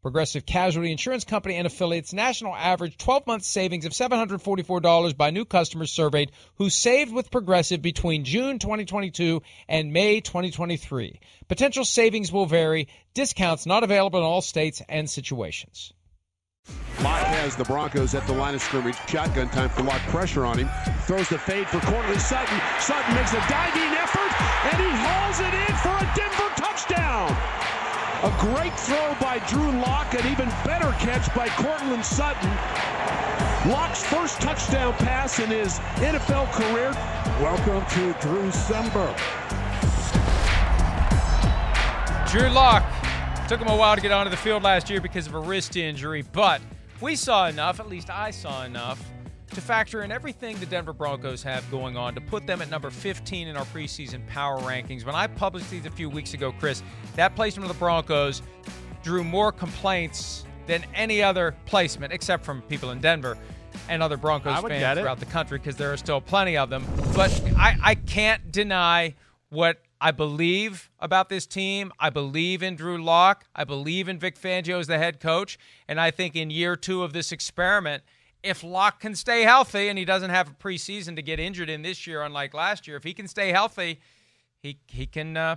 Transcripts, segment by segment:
Progressive Casualty Insurance Company and affiliates national average 12 month savings of $744 by new customers surveyed who saved with Progressive between June 2022 and May 2023. Potential savings will vary, discounts not available in all states and situations. Lock has the Broncos at the line of scrimmage. Shotgun time for Lock. Pressure on him. Throws the fade for Courtland Sutton. Sutton makes a diving effort, and he hauls it in for a Denver touchdown. A great throw by Drew Lock, an even better catch by Courtland Sutton. Lock's first touchdown pass in his NFL career. Welcome to Drew Sember. Drew Lock took him a while to get onto the field last year because of a wrist injury, but we saw enough, at least I saw enough, to factor in everything the Denver Broncos have going on to put them at number 15 in our preseason power rankings. When I published these a few weeks ago, Chris, that placement of the Broncos drew more complaints than any other placement, except from people in Denver and other Broncos fans throughout the country, because there are still plenty of them. But I, I can't deny what I believe about this team. I believe in Drew Lock. I believe in Vic Fangio as the head coach. And I think in year two of this experiment, if Lock can stay healthy and he doesn't have a preseason to get injured in this year, unlike last year, if he can stay healthy, he he can uh,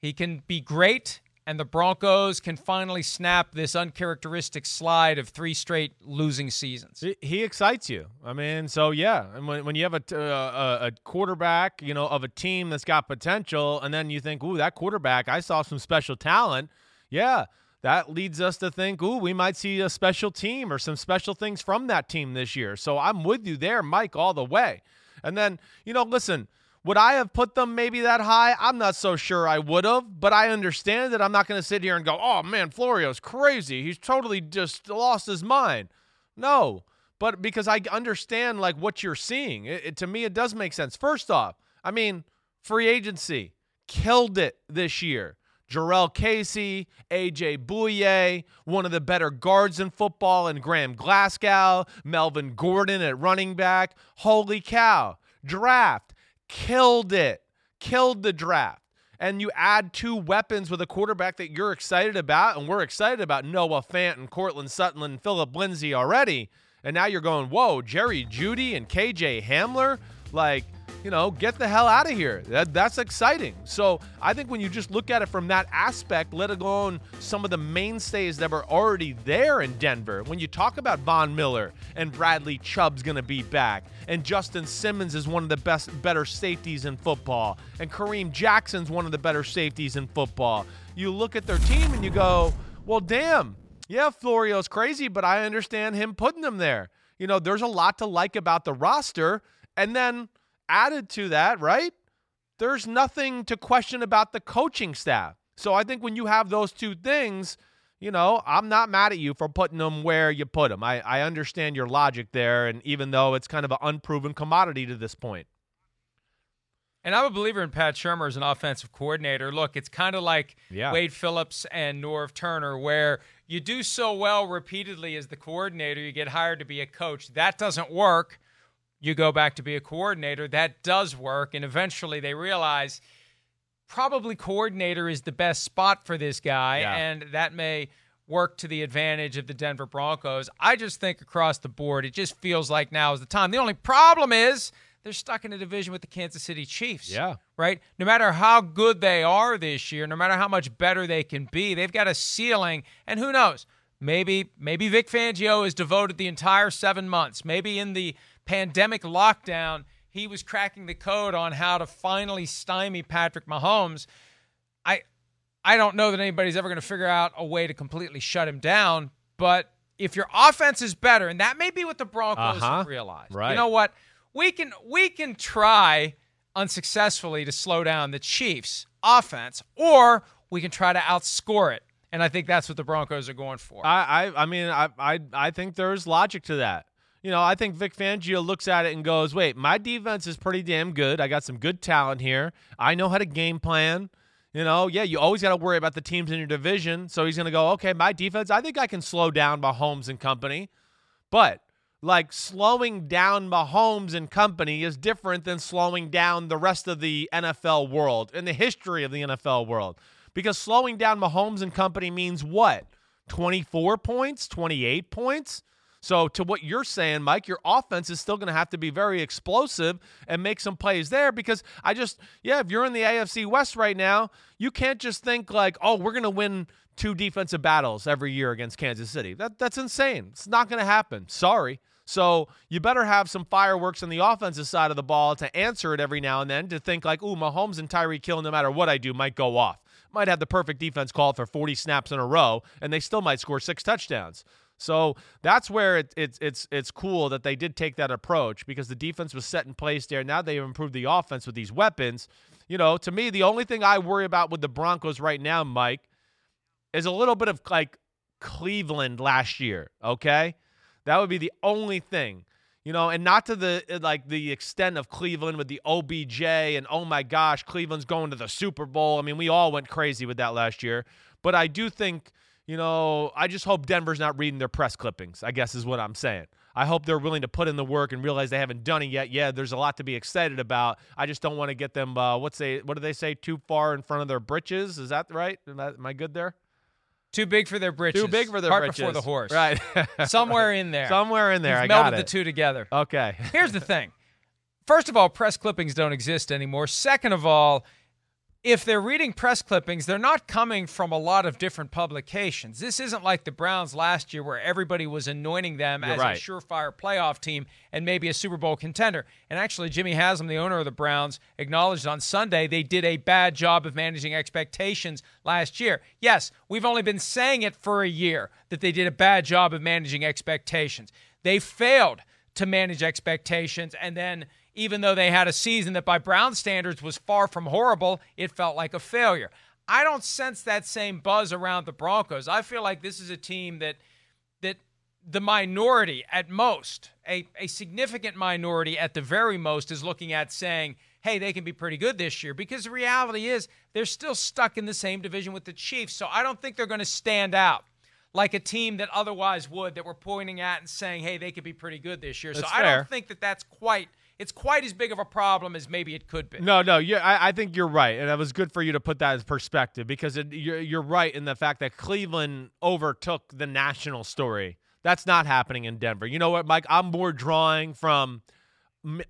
he can be great, and the Broncos can finally snap this uncharacteristic slide of three straight losing seasons. He excites you. I mean, so yeah, and when, when you have a, uh, a quarterback, you know, of a team that's got potential, and then you think, ooh, that quarterback, I saw some special talent. Yeah, that leads us to think, ooh, we might see a special team or some special things from that team this year. So I'm with you there, Mike, all the way. And then, you know, listen, would I have put them maybe that high? I'm not so sure I would have, but I understand that I'm not going to sit here and go, oh man, Florio's crazy. He's totally just lost his mind. No, but because I understand like what you're seeing, it, it, to me, it does make sense. First off, I mean, free agency killed it this year. Jurrell Casey, AJ Bouye, one of the better guards in football, and Graham Glasgow, Melvin Gordon at running back. Holy cow. Draft killed it. Killed the draft. And you add two weapons with a quarterback that you're excited about, and we're excited about Noah Fant and Courtland Sutton and Phillip Lindsay already. And now you're going, whoa, Jerry Jeudy and KJ Hamler? Like, you know, get the hell out of here. That, that's exciting. So I think when you just look at it from that aspect, let alone some of the mainstays that were already there in Denver, when you talk about Von Miller and Bradley Chubb's going to be back, and Justin Simmons is one of the best, better safeties in football, and Kareem Jackson's one of the better safeties in football, you look at their team and you go, well, damn. Yeah, Florio's crazy, but I understand him putting them there. You know, there's a lot to like about the roster. And then added to that, right? There's nothing to question about the coaching staff. So I think when you have those two things, you know, I'm not mad at you for putting them where you put them. I, I understand your logic there, and even though it's kind of an unproven commodity to this point. And I'm a believer in Pat Shurmur as an offensive coordinator. Look, it's kind of like yeah. Wade Phillips and Norv Turner, where you do so well repeatedly as the coordinator, you get hired to be a coach. That doesn't work you go back to be a coordinator. That does work. And eventually they realize probably coordinator is the best spot for this guy. Yeah. And that may work to the advantage of the Denver Broncos. I just think across the board, it just feels like now is the time. The only problem is they're stuck in a division with the Kansas City Chiefs. Yeah. Right? No matter how good they are this year, no matter how much better they can be, they've got a ceiling. And who knows? Maybe maybe Vic Fangio is devoted the entire seven months. Maybe in the pandemic lockdown, he was cracking the code on how to finally stymie Patrick Mahomes. I I don't know that anybody's ever going to figure out a way to completely shut him down, but if your offense is better, and that may be what the Broncos Uh-huh. have realized. You know what? We can we can try unsuccessfully to slow down the Chiefs offense, or we can try to outscore it. And I think that's what the Broncos are going for. I, I, I mean, I, I, I think there's logic to that. You know, I think Vic Fangio looks at it and goes, "Wait, my defense is pretty damn good. I got some good talent here. I know how to game plan. You know, yeah, you always got to worry about the teams in your division. So he's going to go, okay, my defense, I think I can slow down Mahomes and company. But like slowing down Mahomes and company is different than slowing down the rest of the NFL world and the history of the NFL world. Because slowing down Mahomes and company means what? 24 points, 28 points? So, to what you're saying, Mike, your offense is still going to have to be very explosive and make some plays there because I just, yeah, if you're in the AFC West right now, you can't just think like, oh, we're going to win two defensive battles every year against Kansas City. That That's insane. It's not going to happen. Sorry. So, you better have some fireworks on the offensive side of the ball to answer it every now and then to think like, ooh, Mahomes and Tyreek Hill, no matter what I do, might go off. Might have the perfect defense called for 40 snaps in a row, and they still might score six touchdowns. So that's where it, it's it's it's cool that they did take that approach because the defense was set in place there. Now they've improved the offense with these weapons. You know, to me, the only thing I worry about with the Broncos right now, Mike, is a little bit of like Cleveland last year. Okay, that would be the only thing. You know, and not to the like the extent of Cleveland with the OBJ and oh my gosh, Cleveland's going to the Super Bowl. I mean, we all went crazy with that last year. But I do think you know, I just hope Denver's not reading their press clippings, I guess is what I'm saying. I hope they're willing to put in the work and realize they haven't done it yet. Yeah, there's a lot to be excited about. I just don't want to get them, uh, what's they, what do they say, too far in front of their britches? Is that right? Am I, am I good there? Too big for their britches. Too big for their Cart britches. before the horse. Right. Somewhere in there. Somewhere in there. You've I melded the two together. Okay. Here's the thing. First of all, press clippings don't exist anymore. Second of all, if they're reading press clippings, they're not coming from a lot of different publications. This isn't like the Browns last year where everybody was anointing them You're as right. a surefire playoff team and maybe a Super Bowl contender. And actually, Jimmy Haslam, the owner of the Browns, acknowledged on Sunday they did a bad job of managing expectations last year. Yes, we've only been saying it for a year that they did a bad job of managing expectations. They failed to manage expectations and then even though they had a season that by Brown standards was far from horrible, it felt like a failure. I don't sense that same buzz around the Broncos. I feel like this is a team that that the minority at most, a, a significant minority at the very most, is looking at saying, hey, they can be pretty good this year. Because the reality is they're still stuck in the same division with the Chiefs. So I don't think they're going to stand out like a team that otherwise would, that we're pointing at and saying, hey, they could be pretty good this year. That's so I fair. don't think that that's quite it's quite as big of a problem as maybe it could be. No, no, you I, I think you're right, and it was good for you to put that in perspective because it, you're you're right in the fact that Cleveland overtook the national story. That's not happening in Denver. You know what, Mike? I'm more drawing from.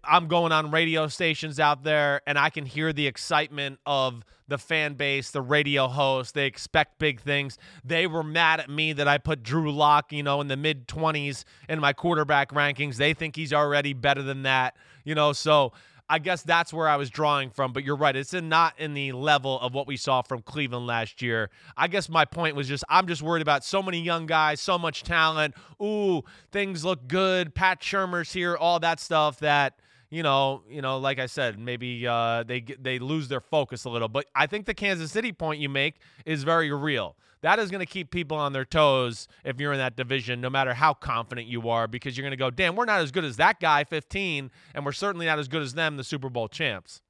I'm going on radio stations out there, and I can hear the excitement of the fan base, the radio hosts. They expect big things. They were mad at me that I put Drew Lock, you know, in the mid 20s in my quarterback rankings. They think he's already better than that, you know. So I guess that's where I was drawing from. But you're right; it's in, not in the level of what we saw from Cleveland last year. I guess my point was just I'm just worried about so many young guys, so much talent. Ooh, things look good. Pat Shurmur's here, all that stuff that you know, you know, like I said, maybe uh, they they lose their focus a little. But I think the Kansas City point you make is very real. That is going to keep people on their toes if you're in that division, no matter how confident you are, because you're going to go, damn, we're not as good as that guy, 15, and we're certainly not as good as them, the Super Bowl champs.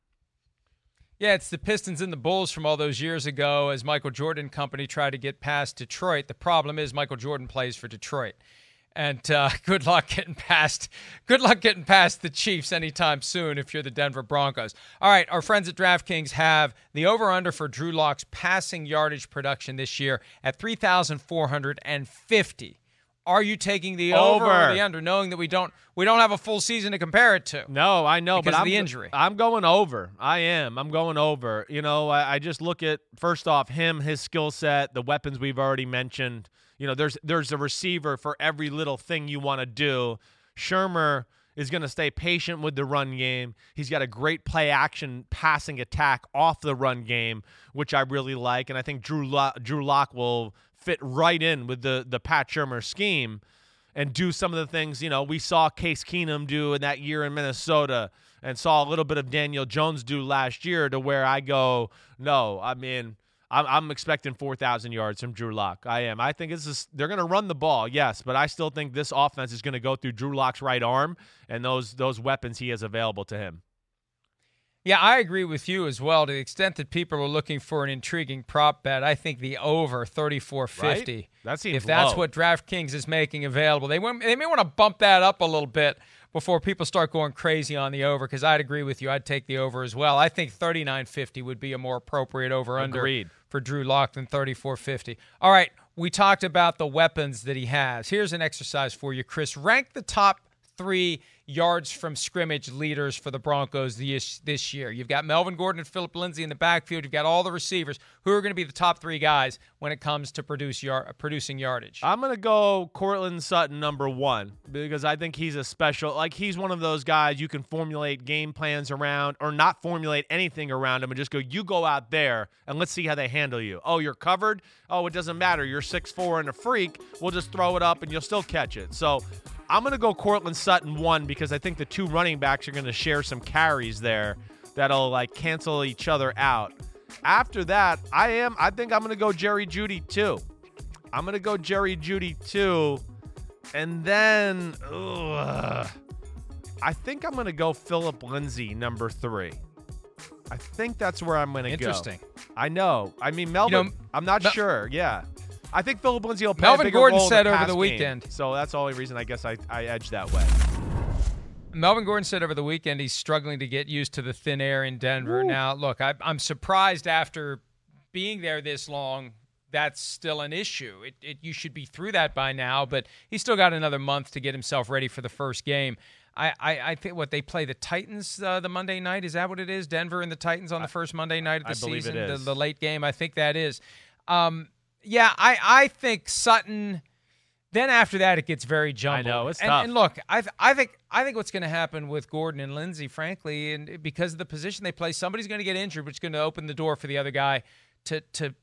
Yeah, it's the Pistons and the Bulls from all those years ago as Michael Jordan Company tried to get past Detroit. The problem is Michael Jordan plays for Detroit. And uh, good luck getting past. Good luck getting past the Chiefs anytime soon if you're the Denver Broncos. All right, our friends at DraftKings have the over/under for Drew Lock's passing yardage production this year at 3,450. Are you taking the over, Over. or the under, knowing that we don't we don't have a full season to compare it to? No, I know, Because but of I'm, the injury. I'm going over. I am. I'm going over. You know, I, I just look at first off him, his skill set, the weapons we've already mentioned. You know, there's there's a receiver for every little thing you want to do. Shurmur is going to stay patient with the run game. He's got a great play action passing attack off the run game, which I really like, and I think Drew Lock, Drew Lock will fit right in with the the Pat Shurmur scheme and do some of the things you know we saw Case Keenum do in that year in Minnesota and saw a little bit of Daniel Jones do last year to where I go no I mean I'm, I'm expecting 4,000 yards from Drew Lock. I am. I think this is they're going to run the ball yes but I still think this offense is going to go through Drew Lock's right arm and those those weapons he has available to him Yeah, I agree with you as well. To the extent that people are looking for an intriguing prop bet, I think the over thirty four fifty. Right? That seems if that's low. what DraftKings is making available, they want, they may want to bump that up a little bit before people start going crazy on the over. Because I'd agree with you, I'd take the over as well. I think thirty nine fifty would be a more appropriate over under for Drew Lock than thirty four fifty. All right, we talked about the weapons that he has. Here's an exercise for you, Chris. Rank the top three yards from scrimmage leaders for the Broncos this, this year. You've got Melvin Gordon and Phillip Lindsay in the backfield. You've got all the receivers who are going to be the top three guys when it comes to produce yard, producing yardage. I'm gonna go Courtland Sutton number one because I think he's a special. Like he's one of those guys you can formulate game plans around, or not formulate anything around him, and just go. You go out there and let's see how they handle you. Oh, you're covered. Oh, it doesn't matter. You're six four and a freak. We'll just throw it up and you'll still catch it. So. I'm going to go Courtland Sutton one because I think the two running backs are going to share some carries there that'll like cancel each other out. After that, I am I think I'm going to go Jerry Jeudy two. I'm gonna go Jerry Jeudy two, and then ugh, I think I'm gonna go Phillip Lindsay number three. I think that's where I'm gonna go. Interesting. I know. I mean Melvin. know, I'm not Mel- sure. Yeah. I think Phillip Lindsay will play Melvin a bigger Gordon role said over the game. weekend- So that's the only reason I guess I, I edged that way. Melvin Gordon said over the weekend he's struggling to get used to the thin air in Denver. Now, look, I, I'm surprised after being there this long. That's still an issue. It, it, you should be through that by now, but he's still got another month to get himself ready for the first game. I, I, I think what they play the Titans uh, the Monday night is that what it is? Denver and the Titans on the first Monday night of the I season. The, the late game. I think that is. Um, yeah, I, I think Sutton. Then after that, it gets very jumbled. I know, it's and, tough. And look, I, I think I think what's going to happen with Gordon and Lindsay, frankly, and because of the position they play, somebody's going to get injured, which is going to open the door for the other guy to to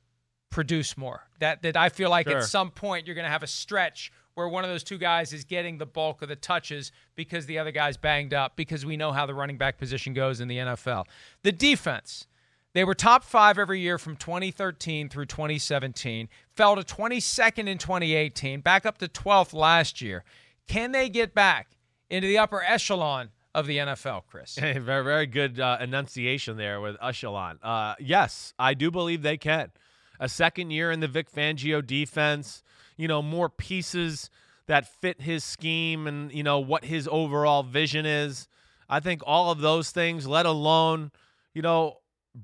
produce more. That that I feel like Sure. at some point you're going to have a stretch where one of those two guys is getting the bulk of the touches because the other guy's banged up. Because we know how the running back position goes in the NFL. The defense. They were top five every year from 2013 through 2017, fell to 22nd in 2018, back up to 12th last year. Can they get back into the upper echelon of the NFL, Chris? Hey, very, very good uh, enunciation there with Echelon. Uh, yes, I do believe they can. A second year in the Vic Fangio defense, you know, more pieces that fit his scheme and, you know, what his overall vision is. I think all of those things, let alone, you know,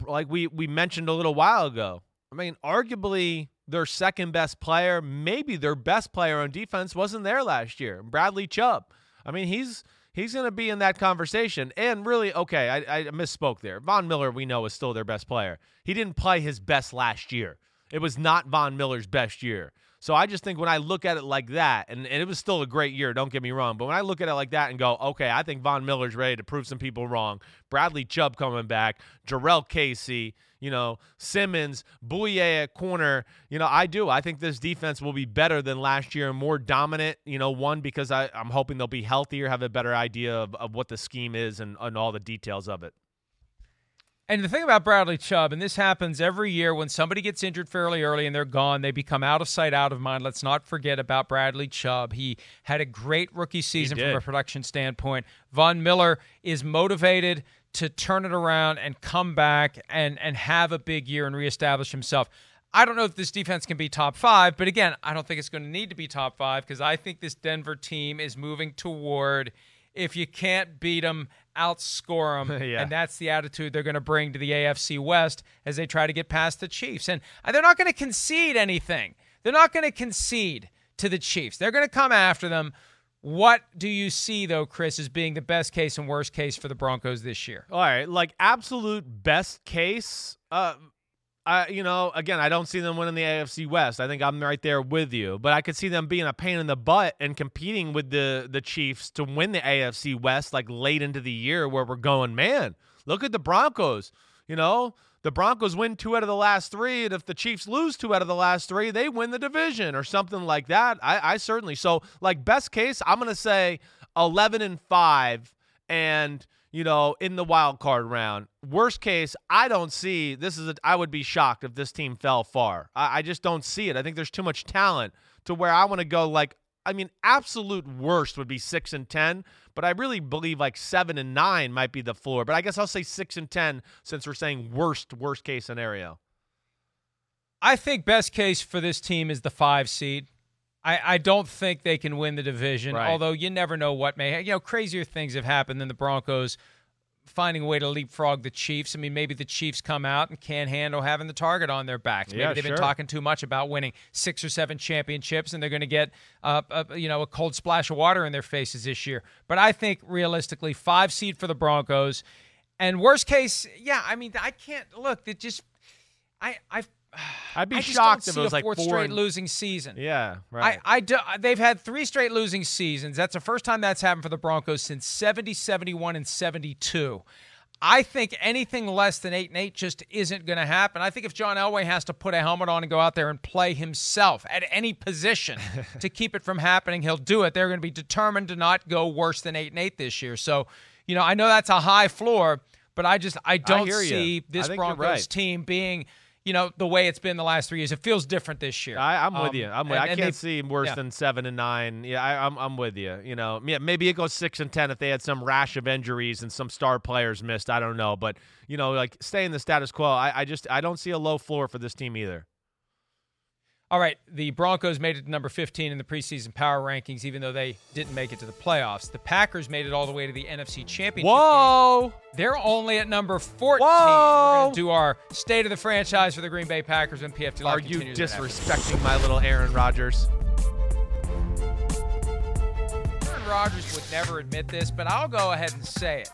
like we, we mentioned a little while ago, I mean, arguably their second best player, maybe their best player on defense wasn't there last year. Bradley Chubb. I mean, he's he's going to be in that conversation. And really, okay, I, I misspoke there. Von Miller, we know, is still their best player. He didn't play his best last year. It was not Von Miller's best year. So I just think when I look at it like that, and, and it was still a great year, don't get me wrong, but when I look at it like that and go, okay, I think Von Miller's ready to prove some people wrong. Bradley Chubb coming back, Jurrell Casey, you know, Simmons, Bouye at corner. You know, I do. I think this defense will be better than last year and more dominant. You know, one, because I, I'm hoping they'll be healthier, have a better idea of, of what the scheme is and, and all the details of it. And the thing about Bradley Chubb, and this happens every year when somebody gets injured fairly early and they're gone, they become out of sight, out of mind. Let's not forget about Bradley Chubb. He had a great rookie season from a production standpoint. Von Miller is motivated to turn it around and come back and and have a big year and reestablish himself. I don't know if this defense can be top five, but again, I don't think it's going to need to be top five because I think this Denver team is moving toward if you can't beat them, outscore them. Yeah. And that's the attitude they're going to bring to the AFC West as they try to get past the Chiefs. And they're not going to concede anything. They're not going to concede to the Chiefs. They're going to come after them. What do you see, though, Chris, as being the best case and worst case for the Broncos this year? All right, like absolute best case. Uh, I you know again I don't see them winning the AFC West. I think I'm right there with you, but I could see them being a pain in the butt and competing with the the Chiefs to win the AFC West like late into the year where we're going, man. Look at the Broncos. You know the Broncos win two out of the last three, and if the Chiefs lose two out of the last three, they win the division or something like that. I, I certainly so like best case. I'm gonna say 11 and five and you know, in the wild card round. Worst case, I don't see this is. A, I would be shocked if this team fell far. I, I just don't see it. I think there's too much talent to where I want to go. Like, I mean, absolute worst would be six and ten, but I really believe like seven and nine might be the floor. But I guess I'll say six and ten since we're saying worst worst case scenario. I think best case for this team is the five seed. I, I don't think they can win the division, Right. although you never know what may. You know, crazier things have happened than the Broncos finding a way to leapfrog the Chiefs. I mean, maybe the Chiefs come out and can't handle having the target on their backs. Maybe Yeah, they've sure. been talking too much about winning six or seven championships, and they're going to get, uh, a, you know, a cold splash of water in their faces this year. But I think realistically, five seed for the Broncos, and worst case, yeah. I mean, I can't look. It just, I, I. I'd be I shocked if it was a like fourth four straight and- losing season. Yeah, right. I, I do, uh, they've had three straight losing seasons. That's the first time that's happened for the Broncos since 70, 71, and 72. I think anything less than 8 and 8 just isn't going to happen. I think if John Elway has to put a helmet on and go out there and play himself at any position to keep it from happening, he'll do it. They're going to be determined to not go worse than 8 and 8 this year. So, you know, I know that's a high floor, but I just I don't ya. see I this Broncos right. team being you know the way it's been the last three years. It feels different this year. I, I'm with Um, you. I'm with, and- I can't see worse yeah. than seven and nine. Yeah, I, I'm I'm with you. You know, yeah, maybe it goes six and ten if they had some rash of injuries and some star players missed. I don't know, but you know, like stay in the status quo. I, I just I don't see a low floor for this team either. All right, the Broncos made it to number 15 in the preseason power rankings, even though they didn't make it to the playoffs. The Packers made it all the way to the NFC Championship. game. Whoa! They're only at number 14. Whoa! We're going to do our state of the franchise for the Green Bay Packers and PFT Live Are you continues in after. disrespecting my little Aaron Rodgers? Aaron Rodgers would never admit this, but I'll go ahead and say it.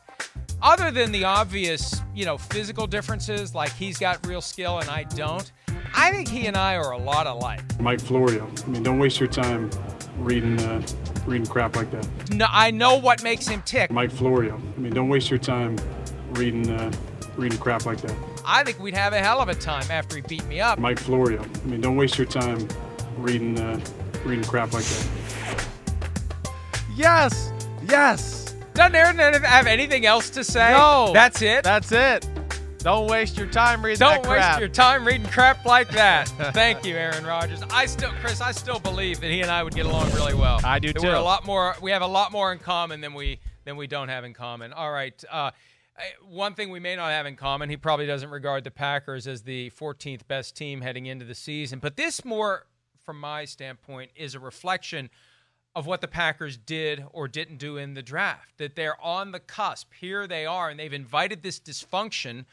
Other than the obvious, you know, physical differences, like he's got real skill and I don't, I think he and I are a lot alike. Mike Florio. I mean, don't waste your time reading uh, reading crap like that. No, I know what makes him tick. Mike Florio. I mean, don't waste your time reading uh, reading crap like that. I think we'd have a hell of a time after he beat me up. Mike Florio. I mean, don't waste your time reading uh, reading crap like that. Yes, yes. Doesn't Aaron have anything else to say? No, That's it? That's it. Don't waste your time reading Don't that waste your time reading crap like that. Thank you, Aaron Rodgers. I still, Chris, I still believe that he and I would get along really well. I do That too. We're a lot more. We have a lot more in common than we than we don't have in common. All right. Uh, one thing we may not have in common, he probably doesn't regard the Packers as the 14th best team heading into the season. But this more, from my standpoint, is a reflection of what the Packers did or didn't do in the draft. That they're on the cusp. Here they are, and they've invited this dysfunction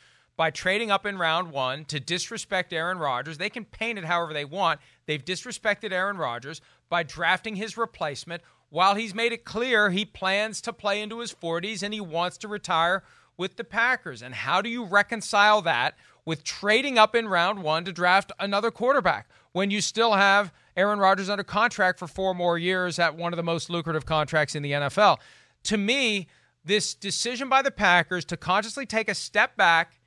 by trading up in round one to disrespect Aaron Rodgers. They can paint it however they want. They've disrespected Aaron Rodgers by drafting his replacement while he's made it clear he plans to play into his 40s and he wants to retire with the Packers. And how do you reconcile that with trading up in round one to draft another quarterback when you still have Aaron Rodgers under contract for four more years at one of the most lucrative contracts in the NFL? To me, this decision by the Packers to consciously take a step back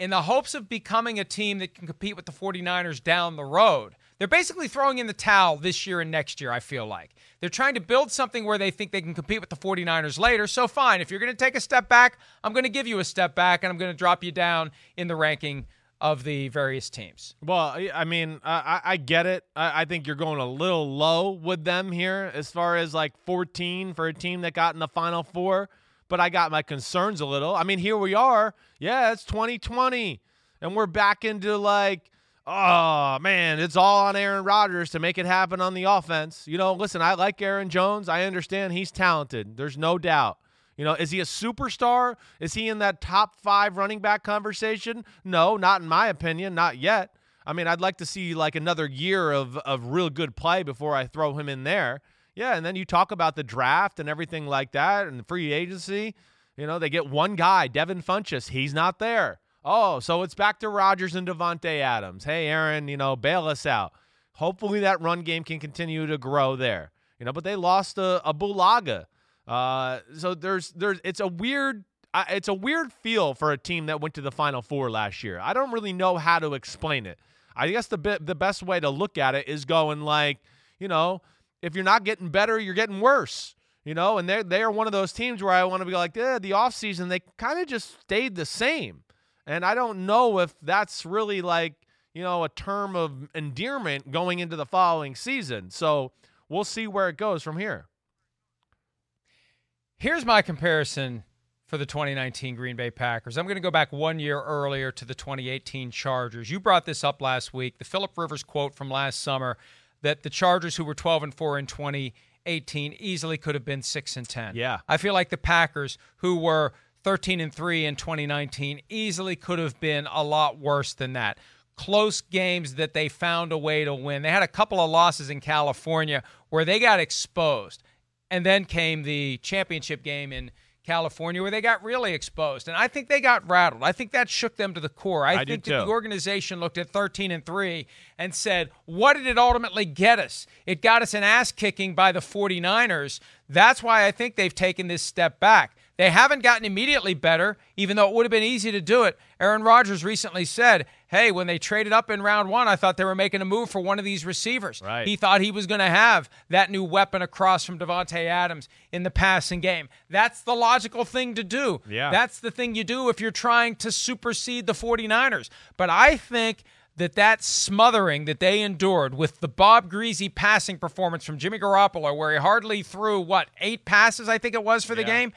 in the hopes of becoming a team that can compete with the 49ers down the road. They're basically throwing in the towel this year and next year, I feel like. They're trying to build something where they think they can compete with the 49ers later. So, fine, if you're going to take a step back, I'm going to give you a step back and I'm going to drop you down in the ranking of the various teams. Well, I- mean, I, I- I get it. I, I think you're going a little low with them here as far as like 14 for a team that got in the final four. But I got my concerns a little. I mean, here we are. Yeah, it's 2020, and we're back into like oh man, it's all on Aaron Rodgers to make it happen on the offense. You know, listen, I like Aaron Jones. I understand he's talented. There's no doubt. You know, is he a superstar? Is he in that top five running back conversation? No, not in my opinion, not yet. I mean, I'd like to see like another year of of real good play before I throw him in there. Yeah, and then you talk about the draft and everything like that and the free agency. You know, they get one guy, Devin Funchess. He's not there. Oh, so it's back to Rodgers and Davante Adams. Hey, Aaron, you know, bail us out. Hopefully that run game can continue to grow there. You know, but they lost a, a Bulaga. Uh, so there's there's it's a weird uh, it's a weird feel for a team that went to the Final Four last year. I don't really know how to explain it. I guess the bit the best way to look at it is going like, you know, if you're not getting better, you're getting worse. You know, and they're they are one of those teams where I want to be like, eh, the offseason, they kind of just stayed the same. And I don't know if that's really like, you know, a term of endearment going into the following season. So we'll see where it goes from here. Here's my comparison for the 2019 Green Bay Packers. I'm going to go back one year earlier to the 2018 Chargers. You brought this up last week. The Philip Rivers quote from last summer that the Chargers, who were 12 and 4 in 2018, easily could have been 6 and 10. Yeah. I feel like the Packers, who were 13 and 3 in 2019, easily could have been a lot worse than that. Close games that they found a way to win. They had a couple of losses in California where they got exposed. And then came the championship game in California where they got really exposed. And I think they got rattled. I think that shook them to the core. I, I think that the organization looked at 13 and 3 and said, "What did it ultimately get us? It got us an ass kicking by the 49ers." That's why I think they've taken this step back. They haven't gotten immediately better, even though it would have been easy to do it. Aaron Rodgers recently said, Hey, when they traded up in round one, I thought they were making a move for one of these receivers. Right. He thought he was going to have that new weapon across from Davante Adams in the passing game. That's the logical thing to do. Yeah. That's the thing you do if you're trying to supersede the 49ers. But I think that that smothering that they endured with the Bob Griese passing performance from Jimmy Garoppolo, where he hardly threw, what, eight passes, I think it was for the Yeah. game.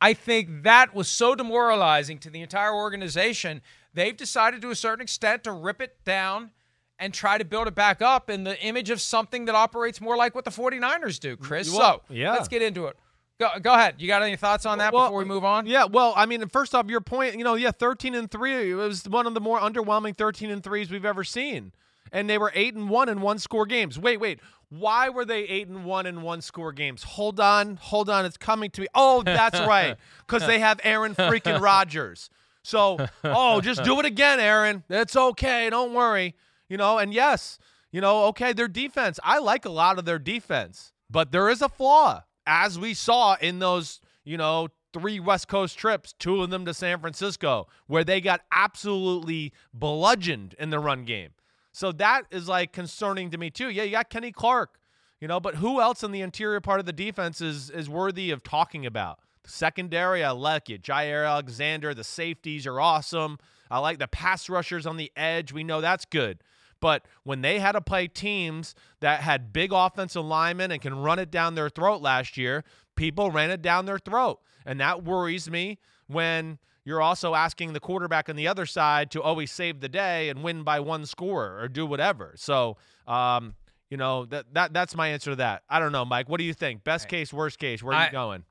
I think that was so demoralizing to the entire organization. They've decided to a certain extent to rip it down and try to build it back up in the image of something that operates more like what the 49ers do, Chris. Well, so yeah. let's get into it. Go, go ahead. You got any thoughts on that Well, before we move on? Yeah, well, I mean, first off, your point, you know, yeah, 13 and 3, it was one of the more underwhelming 13 and 3s we've ever seen. And they were 8 and 1 in one score games. Wait, wait. Why were they 8 and 1 in one score games? Hold on. Hold on. It's coming to me. Oh, that's right. Cuz they have Aaron freaking Rodgers. So, oh, just do it again, Aaron. It's okay. Don't worry. You know, and yes, you know, okay, their defense. I like a lot of their defense, but there is a flaw, as we saw in those, you know, three West Coast trips, two of them to San Francisco, where they got absolutely bludgeoned in the run game. So that is like concerning to me too. Yeah, you got Kenny Clark, you know, but who else in the interior part of the defense is is worthy of talking about? Secondary, I like it. Jaire Alexander, the safeties are awesome. I like the pass rushers on the edge. We know that's good. But when they had to play teams that had big offensive linemen and can run it down their throat last year, people ran it down their throat. And that worries me when you're also asking the quarterback on the other side to always save the day and win by one score or do whatever. So, um, you know, that, that that's my answer to that. I don't know, Mike. What do you think? Best case, worst case? Where are you going?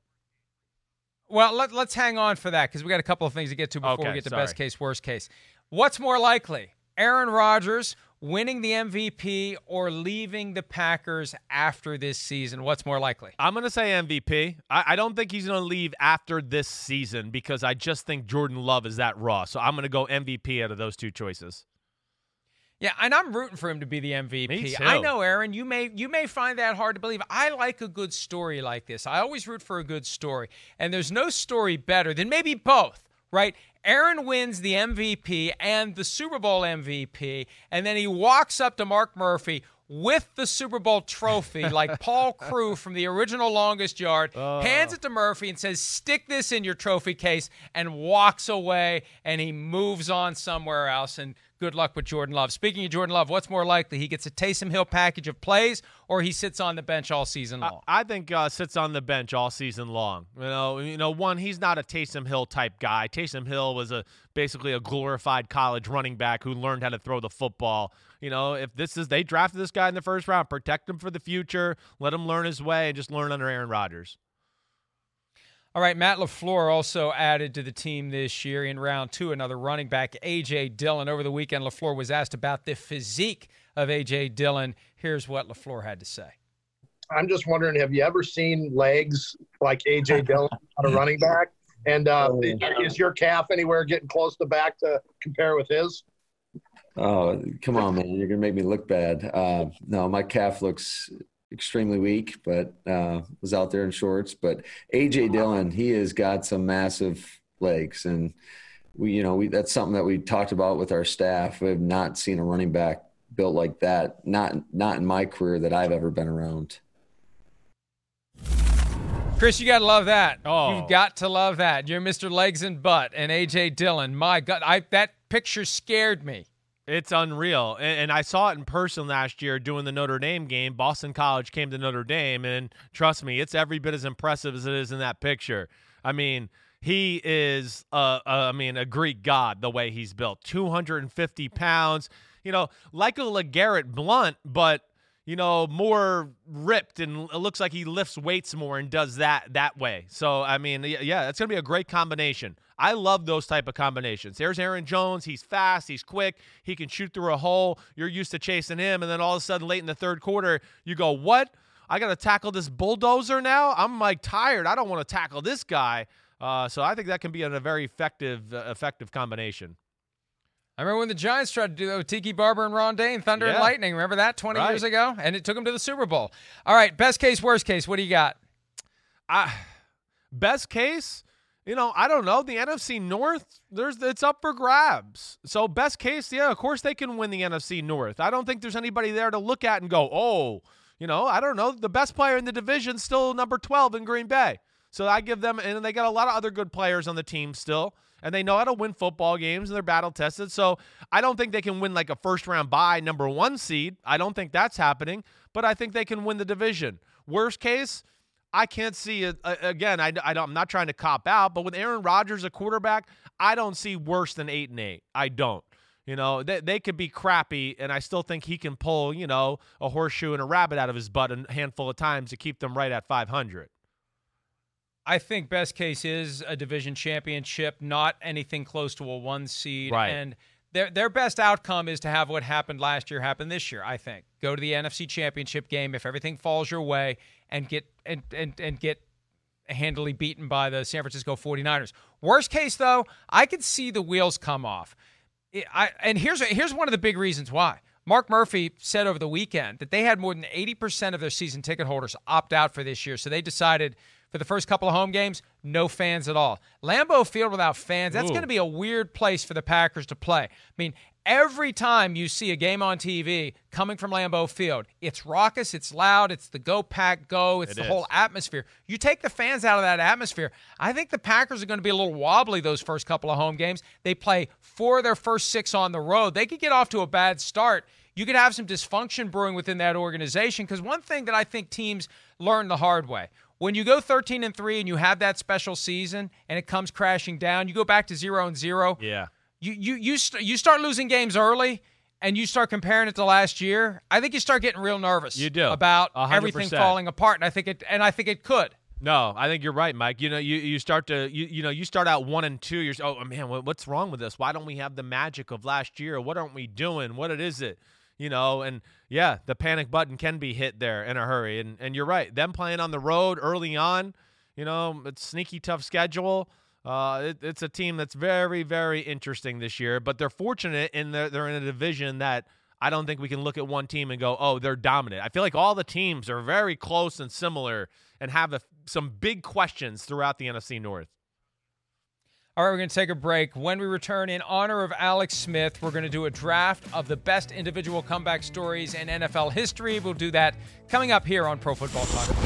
Well, let, let's hang on for that because we got a couple of things to get to before Okay, we get to sorry. best case, worst case. What's more likely? Aaron Rodgers winning the MVP or leaving the Packers after this season? What's more likely? I'm going to say MVP. I, I don't think he's going to leave after this season because I just think Jordan Love is that raw. So I'm going to go MVP out of those two choices. Yeah, and I'm rooting for him to be the MVP. Me too. I know, Aaron, you may you may find that hard to believe. I like a good story like this. I always root for a good story. And there's no story better than maybe both, right? Aaron wins the MVP and the Super Bowl MVP, and then he walks up to Mark Murphy with the Super Bowl trophy, like Paul Crewe from the original Longest Yard, oh. hands it to Murphy and says, Stick this in your trophy case, and walks away, and he moves on somewhere else. And good luck with Jordan Love. Speaking of Jordan Love, what's more likely? He gets a Taysom Hill package of plays or he sits on the bench all season long? I, I think uh, sits on the bench all season long. You know, you know, one, he's not a Taysom Hill type guy. Taysom Hill was a basically a glorified college running back who learned how to throw the football. You know, if this is they drafted this guy in the first round, protect him for the future, let him learn his way, and just learn under Aaron Rodgers. All right, Matt LaFleur also added to the team this year in round two, another running back, A.J. Dillon. Over the weekend, LaFleur was asked about the physique of A.J. Dillon. Here's what LaFleur had to say. I'm just wondering, have you ever seen legs like A.J. Dillon on a running back? And uh, oh. is your calf anywhere getting close to back to compare with his? Oh, come on, man. You're going to make me look bad. Uh, no, my calf looks extremely weak, but uh, was out there in shorts. But AJ Dillon, he has got some massive legs, and we, you know, we that's something that we talked about with our staff. We have not seen a running back built like that. Not not in my career that I've ever been around. Chris, you got to love that. Oh. You've got to love that. You're Mr. Legs and Butt and AJ Dillon. My God, I, that picture scared me. It's unreal. And, and, I saw it in person last year doing the Notre Dame game. Boston College came to Notre Dame, and trust me, it's every bit as impressive as it is in that picture. I mean, he is, uh, uh, I mean, a Greek god the way he's built. 250 pounds, you know, like a LeGarrette Blunt, but you know, more ripped and it looks like he lifts weights more and does that that way. So I mean, yeah, it's gonna be a great combination. I love those type of combinations. There's Aaron Jones. He's fast. He's quick. He can shoot through a hole. You're used to chasing him, and then all of a sudden, late in the third quarter, you go, "What? I got to tackle this bulldozer now? I'm like tired. I don't want to tackle this guy." Uh, so I think that can be a very effective, uh, effective combination. I remember when the Giants tried to do that with Tiki Barber and Ron Dayne, Thunder yeah. and Lightning. Remember that 20 right. years ago? And it took them to the Super Bowl. All right, best case, worst case. What do you got? I, best case, you know, I don't know. The NFC North, there's it's up for grabs. So best case, yeah, of course they can win the NFC North. I don't think there's anybody there to look at and go, oh, you know, I don't know. The best player in the division still number 12 in Green Bay. So I give them, and they got a lot of other good players on the team still and they know how to win football games and they're battle tested. So I don't think they can win like a first round bye number one seed. I don't think that's happening, but I think they can win the division. Worst case, I can't see it uh, again. I, I am not trying to cop out, but with Aaron Rodgers a quarterback, I don't see worse than eight and eight. I don't. You know, they, they could be crappy, and I still think he can pull, you know, a horseshoe and a rabbit out of his butt a handful of times to keep them right at 500. I think best case is a division championship, not anything close to a one seed. Right. And their their best outcome is to have what happened last year happen this year. I think go to the NFC Championship game if everything falls your way and get and and, and get handily beaten by the San Francisco 49ers. Worst case though, I could see the wheels come off. I and here's here's one of the big reasons why. Mark Murphy said over the weekend that they had more than 80% of their season ticket holders opt out for this year. So they decided for the first couple of home games, no fans at all. Lambeau Field without fans, that's going to be a weird place for the Packers to play. I mean, every time you see a game on TV coming from Lambeau Field, it's raucous, it's loud, it's the go pack go, it's it the is. whole atmosphere. You take the fans out of that atmosphere, I think the Packers are going to be a little wobbly those first couple of home games. They play four of their first six on the road. They could get off to a bad start. You could have some dysfunction brewing within that organization because one thing that I think teams learn the hard way when you go 13 and 3 and you have that special season and it comes crashing down, you go back to 0 and 0. Yeah. You you you st- you start losing games early and you start comparing it to last year. I think you start getting real nervous you do. about 100%. everything falling apart and I think it and I think it could. No, I think you're right, Mike. You know, you, you start to you you know you start out one and two. You're oh man, what's wrong with this? Why don't we have the magic of last year? What aren't we doing? What it is it? you know, and yeah, the panic button can be hit there in a hurry. And and you're right, them playing on the road early on, you know, it's sneaky tough schedule. Uh, it, it's a team that's very very interesting this year, but they're fortunate in they're, they're in a division that I don't think we can look at one team and go, oh, they're dominant. I feel like all the teams are very close and similar and have a, some big questions throughout the NFC North. All right, we're going to take a break. When we return, in honor of Alex Smith, we're going to do a draft of the best individual comeback stories in NFL history. We'll do that coming up here on Pro Football Talk.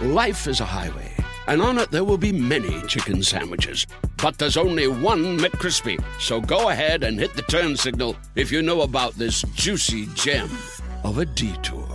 Life is a highway, and on it there will be many chicken sandwiches. But there's only one McCrispy. So go ahead and hit the turn signal if you know about this juicy gem of a detour.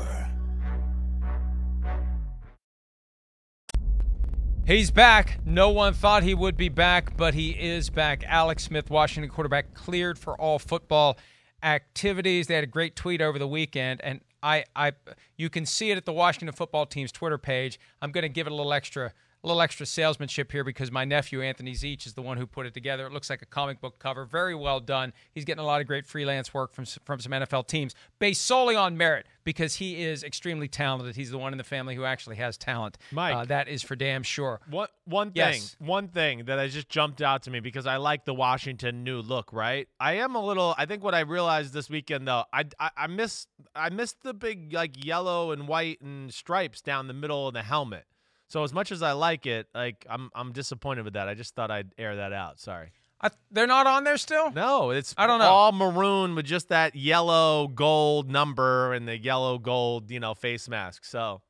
He's back. No one thought he would be back, but he is back. Alex Smith, Washington quarterback, cleared for all football activities. They had a great tweet over the weekend, and I, I, you can see it at the Washington football team's Twitter page. I'm going to give it a little extra, a little extra salesmanship here because my nephew Anthony Zeech is the one who put it together. It looks like a comic book cover, very well done. He's getting a lot of great freelance work from from some NFL teams based solely on merit because he is extremely talented. He's the one in the family who actually has talent. Mike, uh, that is for damn sure. One one thing, Yes. one thing that has just jumped out to me because I like the Washington new look. Right, I am a little. I think what I realized this weekend though, I I, I miss I missed the big like yellow and white and stripes down the middle of the helmet. So as much as I like it, like I'm I'm disappointed with that. I just thought I'd air that out. Sorry. I, they're not on there still. No, it's I don't know. all maroon with just that yellow gold number and the yellow gold, you know, face mask. So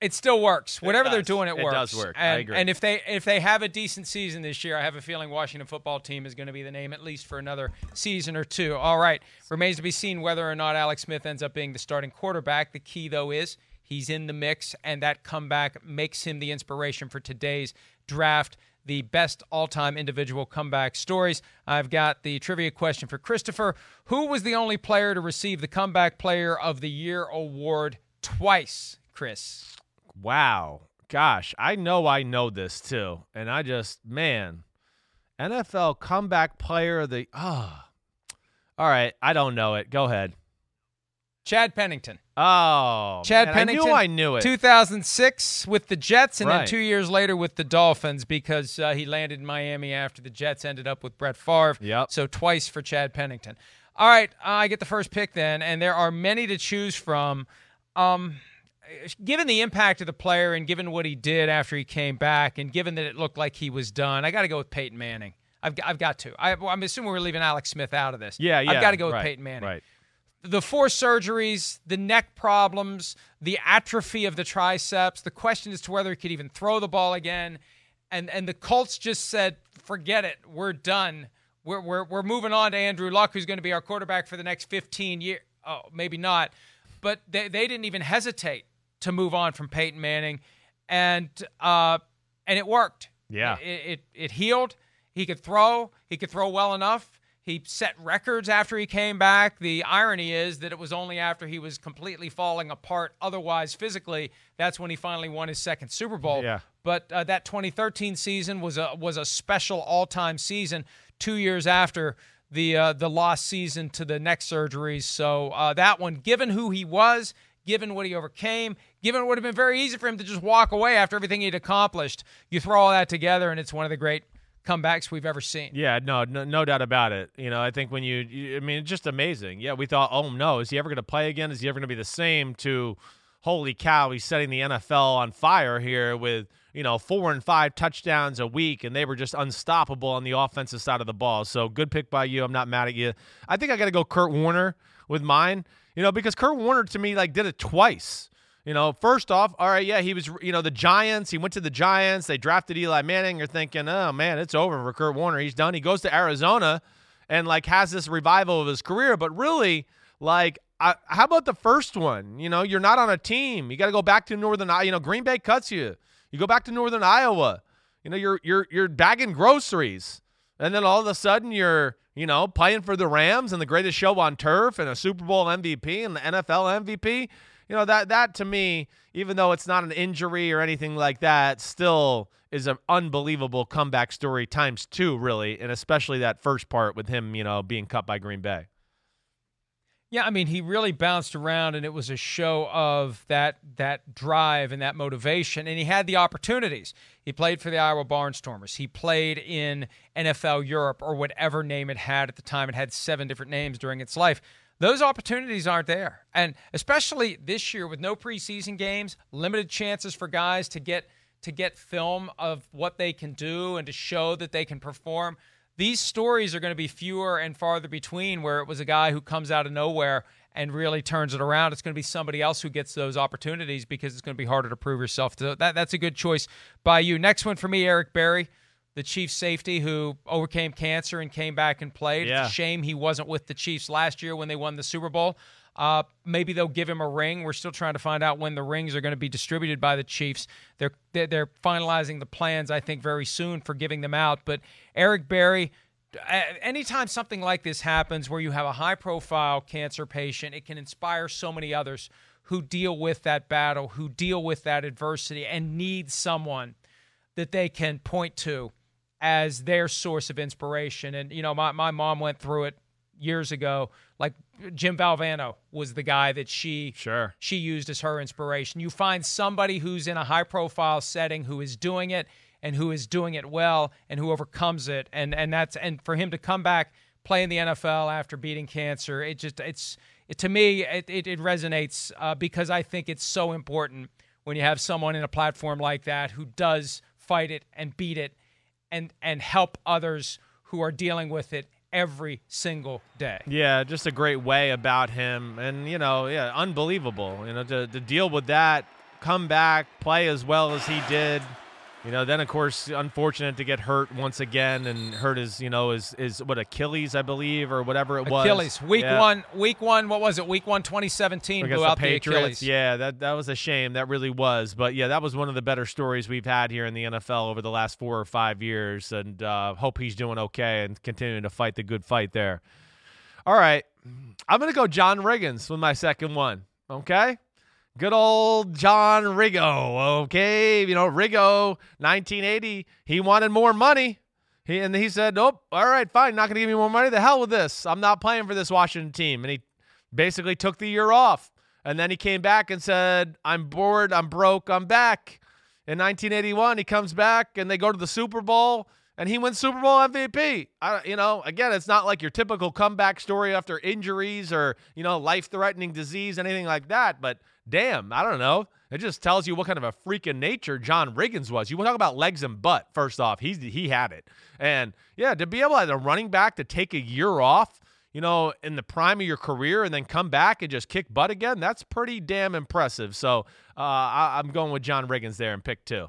It still works. Whatever they're doing, it, It works. does work. I agree. And if they if they have a decent season this year, I have a feeling Washington football team is going to be the name at least for another season or two. All right, remains to be seen whether or not Alex Smith ends up being the starting quarterback. The key though is he's in the mix, and that comeback makes him the inspiration for today's draft. The best all-time individual comeback stories. I've got the trivia question for Christopher. Who was the only player to receive the Comeback Player of the Year award twice? Chris. Wow. Gosh, I know I know this too. And I just, man, NFL comeback player of the, ah. All right. I don't know it. Go ahead. Chad Pennington. Oh. Chad man, Pennington. I knew I knew it. 2006 with the Jets, and then two years later with the Dolphins because uh, he landed in Miami after the Jets ended up with Brett Favre. Yep. So twice for Chad Pennington. All right, I get the first pick then, and there are many to choose from. Um, given the impact of the player and given what he did after he came back, and given that it looked like he was done, I got to go with Peyton Manning. I've, I've got to. I, I'm assuming we're leaving Alex Smith out of this. Yeah, yeah. I've got to go with right, Peyton Manning Right. The four surgeries, the neck problems, the atrophy of the triceps. The question as to whether he could even throw the ball again, and and the Colts just said, "Forget it, we're done. We're we're we're moving on to Andrew Luck, who's going to be our quarterback for the next 15 years. Oh, maybe not, but they they didn't even hesitate to move on from Peyton Manning, and uh and it worked. Yeah. it it, it healed. He could throw. He could throw well enough. He set records after he came back. The irony is that it was only after he was completely falling apart, otherwise physically, that's when he finally won his second Super Bowl. Yeah. But uh, that 2013 season was a was a special all-time season. Two years after the uh, the lost season to the neck surgeries, so uh, that one, given who he was, given what he overcame, given it would have been very easy for him to just walk away after everything he'd accomplished, you throw all that together, and it's one of the great comebacks we've ever seen. Yeah, no, no, no doubt about it. You know, I think when you, you I mean, it's just amazing. Yeah, we thought, oh no, is he ever going to play again? Is he ever going to be the same? To, holy cow, he's setting the NFL on fire here with you know four and five touchdowns a week, and they were just unstoppable on the offensive side of the ball. So good pick by you. I'm not mad at you. I think I got to go Kurt Warner with mine. You know, because Kurt Warner to me like did it twice. You know, first off, all right, yeah, he was, you know, the Giants. He went to the Giants. They drafted Eli Manning. You're thinking, oh man, it's over for Kurt Warner. He's done. He goes to Arizona and like has this revival of his career. But really, like, I, how about the first one? You know, you're not on a team. You got to go back to Northern. You know, Green Bay cuts you. You go back to Northern Iowa. You know, you're you're you're bagging groceries, and then all of a sudden you're you know playing for the Rams and the greatest show on turf and a Super Bowl MVP and the NFL MVP. You know that that to me, even though it's not an injury or anything like that, still is an unbelievable comeback story times two, really, and especially that first part with him, you know, being cut by Green Bay. Yeah, I mean, he really bounced around, and it was a show of that that drive and that motivation. And he had the opportunities. He played for the Iowa Barnstormers. He played in NFL Europe or whatever name it had at the time. It had seven different names during its life. Those opportunities aren't there, and especially this year with no preseason games, limited chances for guys to get to get film of what they can do and to show that they can perform these stories are going to be fewer and farther between where it was a guy who comes out of nowhere and really turns it around. It's going to be somebody else who gets those opportunities because it's going to be harder to prove yourself. To, that, that's a good choice by you. Next one for me, Eric Berry, the Chiefs safety who overcame cancer and came back and played. Yeah. It's a shame he wasn't with the Chiefs last year when they won the Super Bowl. Uh, maybe they'll give him a ring. We're still trying to find out when the rings are going to be distributed by the Chiefs. They're they're finalizing the plans, I think, very soon for giving them out. But Eric Berry, anytime something like this happens, where you have a high-profile cancer patient, it can inspire so many others who deal with that battle, who deal with that adversity, and need someone that they can point to as their source of inspiration. And you know, my my mom went through it years ago. Like Jim Valvano was the guy that she sure she used as her inspiration. You find somebody who's in a high profile setting who is doing it and who is doing it well and who overcomes it and and that's and for him to come back play in the NFL after beating cancer, it just it's it, to me it it, it resonates uh, because I think it's so important when you have someone in a platform like that who does fight it and beat it and and help others who are dealing with it every single day. Yeah, just a great way about him. And, you know, yeah, unbelievable. You know, to, to deal with that, come back, play as well as he did. You know, then of course, unfortunate to get hurt once again and hurt his, you know, his is what Achilles, I believe, or whatever it was. Achilles, week yeah. one, week one. What was it? Week one, 2017, Against blew out the Patriots. the Achilles. Yeah, that that was a shame. That really was. But yeah, that was one of the better stories we've had here in the NFL over the last four or five years. And uh, hope he's doing okay and continuing to fight the good fight there. All right, I'm gonna go John Riggins with my second one. Okay. Good old John Riggo. okay? You know, Riggo, 1980, he wanted more money. He, and he said, Nope, all right, fine, not going to give me more money. The hell with this. I'm not playing for this Washington team. And he basically took the year off. And then he came back and said, I'm bored, I'm broke, I'm back. In 1981, he comes back and they go to the Super Bowl and he wins Super Bowl MVP. I, you know, again, it's not like your typical comeback story after injuries or, you know, life threatening disease, anything like that. But damn, I don't know. It just tells you what kind of a freaking nature John Riggins was. You talk about legs and butt, first off. He's, he had it. And yeah, to be able as a running back to take a year off, you know, in the prime of your career and then come back and just kick butt again, that's pretty damn impressive. So uh, I, I'm going with John Riggins there in pick two.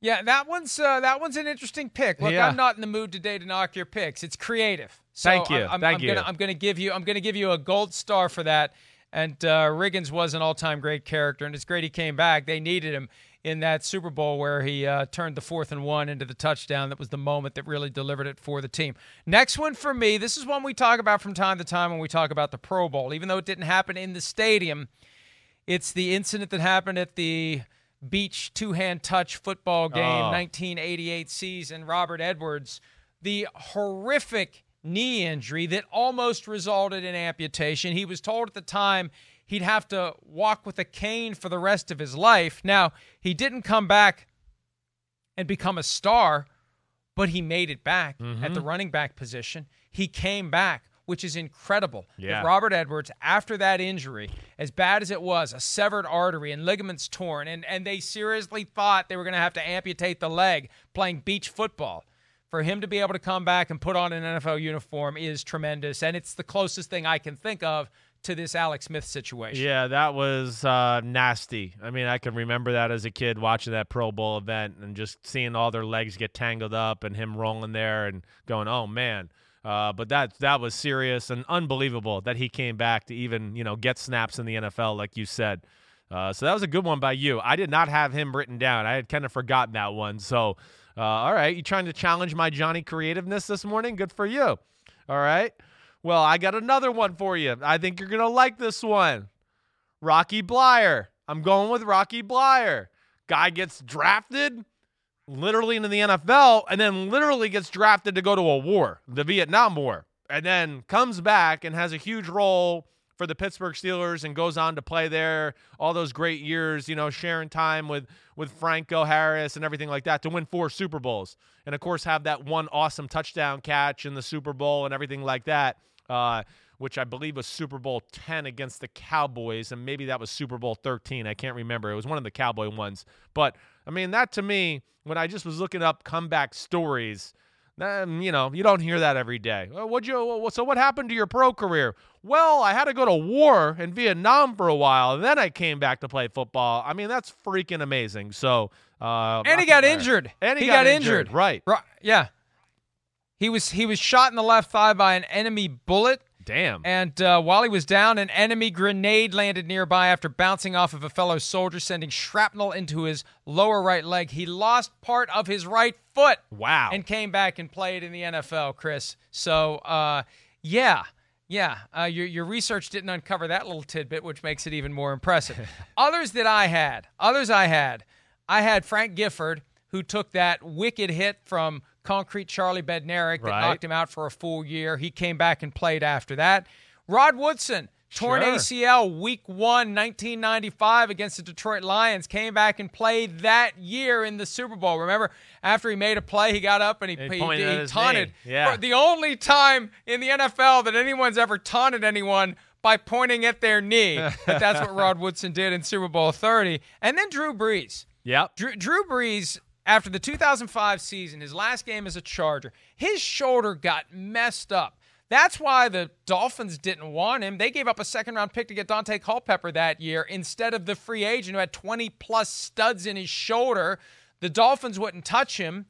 Yeah, that one's uh, that one's an interesting pick. Look, Yeah. I'm not in the mood today to knock your picks. It's creative. So Thank you. I'm, Thank I'm you. Gonna, I'm gonna give you I'm gonna give you a gold star for that. And uh, Riggins was an all-time great character, and it's great he came back. They needed him in that Super Bowl where he uh, turned the fourth and one into the touchdown. That was the moment that really delivered it for the team. Next one for me. This is one we talk about from time to time when we talk about the Pro Bowl, even though it didn't happen in the stadium. It's the incident that happened at the beach two hand touch football game, ah. Oh. 1988 season. Robert Edwards, the horrific knee injury that almost resulted in amputation. He was told at the time he'd have to walk with a cane for the rest of his life. Now, he didn't come back and become a star, but he made it back at the mm-hmm. running back position. He came back, which is incredible. that Yeah. Robert Edwards, after that injury, as bad as it was, a severed artery and ligaments torn, and, and they seriously thought they were going to have to amputate the leg playing beach football. For him to be able to come back and put on an NFL uniform is tremendous, and it's the closest thing I can think of to this Alex Smith situation. Yeah, that was uh, nasty. I mean, I can remember that as a kid watching that Pro Bowl event and just seeing all their legs get tangled up and him rolling there and going, "Oh man." Uh, but that that was serious and unbelievable that he came back to even you know get snaps in the NFL, like you said. Uh, so that was a good one by you. I did not have him written down. I had kind of forgotten that one. So, uh, all right, you trying to challenge my Johnny creativeness this morning? Good for you. All right. Well, I got another one for you. I think you're gonna like this one. Rocky Bleier. I'm going with Rocky Bleier. Guy gets drafted literally into the NFL and then literally gets drafted to go to a war, the Vietnam War, and then comes back and has a huge role for the Pittsburgh Steelers and goes on to play there all those great years, you know, sharing time with with Franco Harris and everything like that to win four Super Bowls. And of course have that one awesome touchdown catch in the Super Bowl and everything like that. Uh, which I believe was Super Bowl 10 against the Cowboys, and maybe that was Super Bowl 13. I can't remember. It was one of the Cowboy ones. But I mean, that to me, when I just was looking up comeback stories, then you know you don't hear that every day. Well, would you? So what happened to your pro career? Well, I had to go to war in Vietnam for a while, and then I came back to play football. I mean, that's freaking amazing. So, uh, and he got injured. And he, he got, got, injured. injured. Right. Right. Yeah. He was he was shot in the left thigh by an enemy bullet. Damn. And uh, while he was down, an enemy grenade landed nearby after bouncing off of a fellow soldier, sending shrapnel into his lower right leg. He lost part of his right foot. Wow. And came back and played in the NFL, Chris. So, uh, yeah. Yeah, uh, your, your research didn't uncover that little tidbit, which makes it even more impressive. others that I had, others I had, I had Frank Gifford, who took that wicked hit from Concrete Charlie Bednarik that Right. knocked him out for a full year. He came back and played after that. Rod Woodson, torn Sure. ACL week one, 1995 against the Detroit Lions, came back and played that year in the Super Bowl. Remember, after he made a play, he got up and he, He he, he taunted. Yeah. The only time in the NFL that anyone's ever taunted anyone by pointing at their knee. but that's what Rod Woodson did in Super Bowl 30. And then Drew Brees. Yep. Drew, Drew Brees, after the 2005 season, his last game as a Charger, his shoulder got messed up. That's why the Dolphins didn't want him. They gave up a second round pick to get Daunte Culpepper that year instead of the free agent who had 20 plus studs in his shoulder. The Dolphins wouldn't touch him.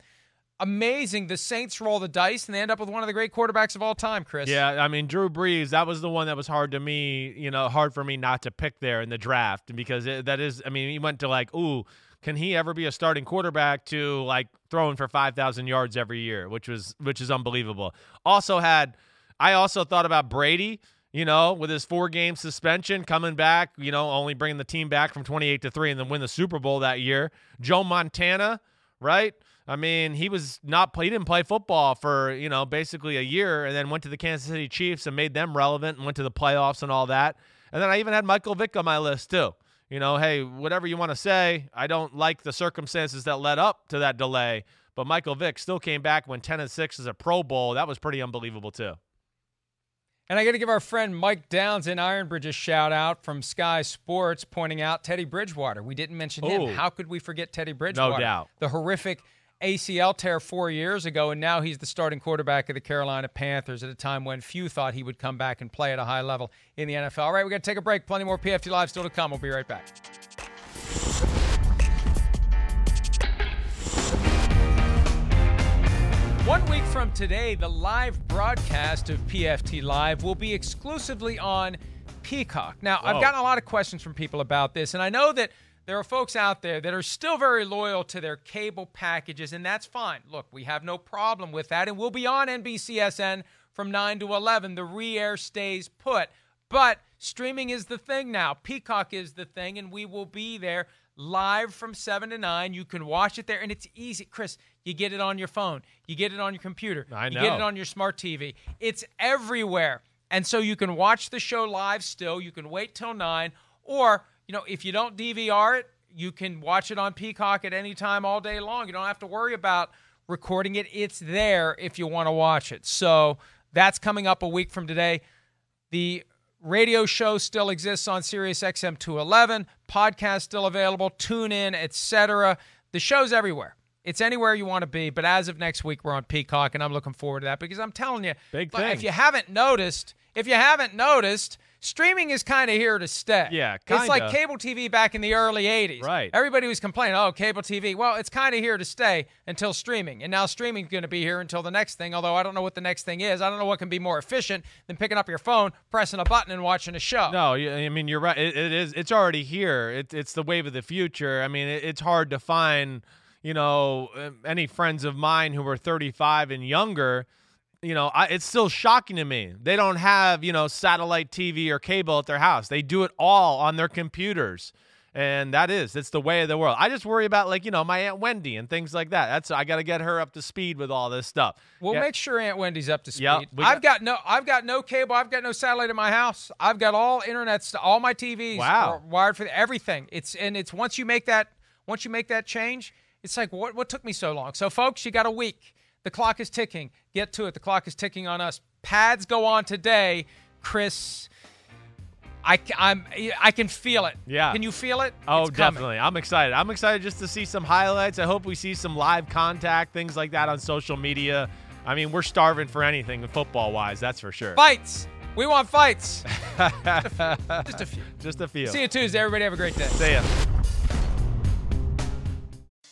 Amazing. The Saints roll the dice and they end up with one of the great quarterbacks of all time, Chris. Yeah, I mean Drew Brees. That was the one that was hard to me. You know, hard for me not to pick there in the draft because it, that is. I mean, he went to like, ooh, can he ever be a starting quarterback? To like throwing for five thousand yards every year, which was which is unbelievable. Also had, I also thought about Brady. You know, with his four game suspension coming back, you know, only bringing the team back from 28 to 3 and then win the Super Bowl that year. Joe Montana, right? I mean, he was not he didn't play football for, you know, basically a year and then went to the Kansas City Chiefs and made them relevant and went to the playoffs and all that. And then I even had Michael Vick on my list too. You know, hey, whatever you want to say, I don't like the circumstances that led up to that delay, but Michael Vick still came back when 10 and 6 is a Pro Bowl. That was pretty unbelievable too. And I got to give our friend Mike Downs in Ironbridge a shout out from Sky Sports, pointing out Teddy Bridgewater. We didn't mention him. How could we forget Teddy Bridgewater? No doubt. The horrific ACL tear four years ago, and now he's the starting quarterback of the Carolina Panthers at a time when few thought he would come back and play at a high level in the NFL. All right, we're going to take a break. Plenty more PFT Live still to come. We'll be right back. One week from today, the live broadcast of PFT Live will be exclusively on Peacock. Now, I've gotten a lot of questions from people about this, and I know that there are folks out there that are still very loyal to their cable packages, and that's fine. Look, we have no problem with that, and we'll be on NBCSN from 9 to 11. The re air stays put. But streaming is the thing now. Peacock is the thing, and we will be there live from 7 to 9. You can watch it there, and it's easy. Chris, you get it on your phone, you get it on your computer, I know. you get it on your smart TV. It's everywhere. And so you can watch the show live still. You can wait till 9. Or, you know, if you don't DVR it, you can watch it on Peacock at any time all day long. You don't have to worry about recording it. It's there if you want to watch it. So that's coming up a week from today. The radio show still exists on Sirius XM 211. Podcast still available. Tune in, etc. The show's everywhere. It's anywhere you want to be. But as of next week, we're on Peacock, and I'm looking forward to that because I'm telling you, Big but if you haven't noticed, if you haven't noticed, streaming is kind of here to stay. Yeah, It's like cable TV back in the early 80s. Right. Everybody was complaining, oh, cable TV. Well, it's kind of here to stay until streaming. And now streaming's going to be here until the next thing, although I don't know what the next thing is. I don't know what can be more efficient than picking up your phone, pressing a button, and watching a show. No, I mean you're right. It, it is. It's already here. It, it's the wave of the future. I mean, it, it's hard to find, you know, um, any friends of mine who are 35 and younger. You know, I, it's still shocking to me. They don't have, you know, satellite TV or cable at their house. They do it all on their computers. And that is, it's the way of the world. I just worry about like, you know, my Aunt Wendy and things like that. That's I got to get her up to speed with all this stuff. We'll Yeah. make sure Aunt Wendy's up to speed. Yep, I've got no, I've got no cable. I've got no satellite in my house. I've got all internets, st- all my TVs Wow. wired for everything. It's and it's once you make that, once you make that change, it's like what what took me so long. So folks, you got a week. The clock is ticking. Get to it. The clock is ticking on us. Pads go on today, Chris. I, I'm, I can feel it. Yeah. Can you feel it? Oh, definitely. I'm excited. I'm excited just to see some highlights. I hope we see some live contact, things like that on social media. I mean, we're starving for anything football wise, that's for sure. Fights. We want fights. Just a few. Just a few. See you Tuesday. Everybody have a great day. See ya.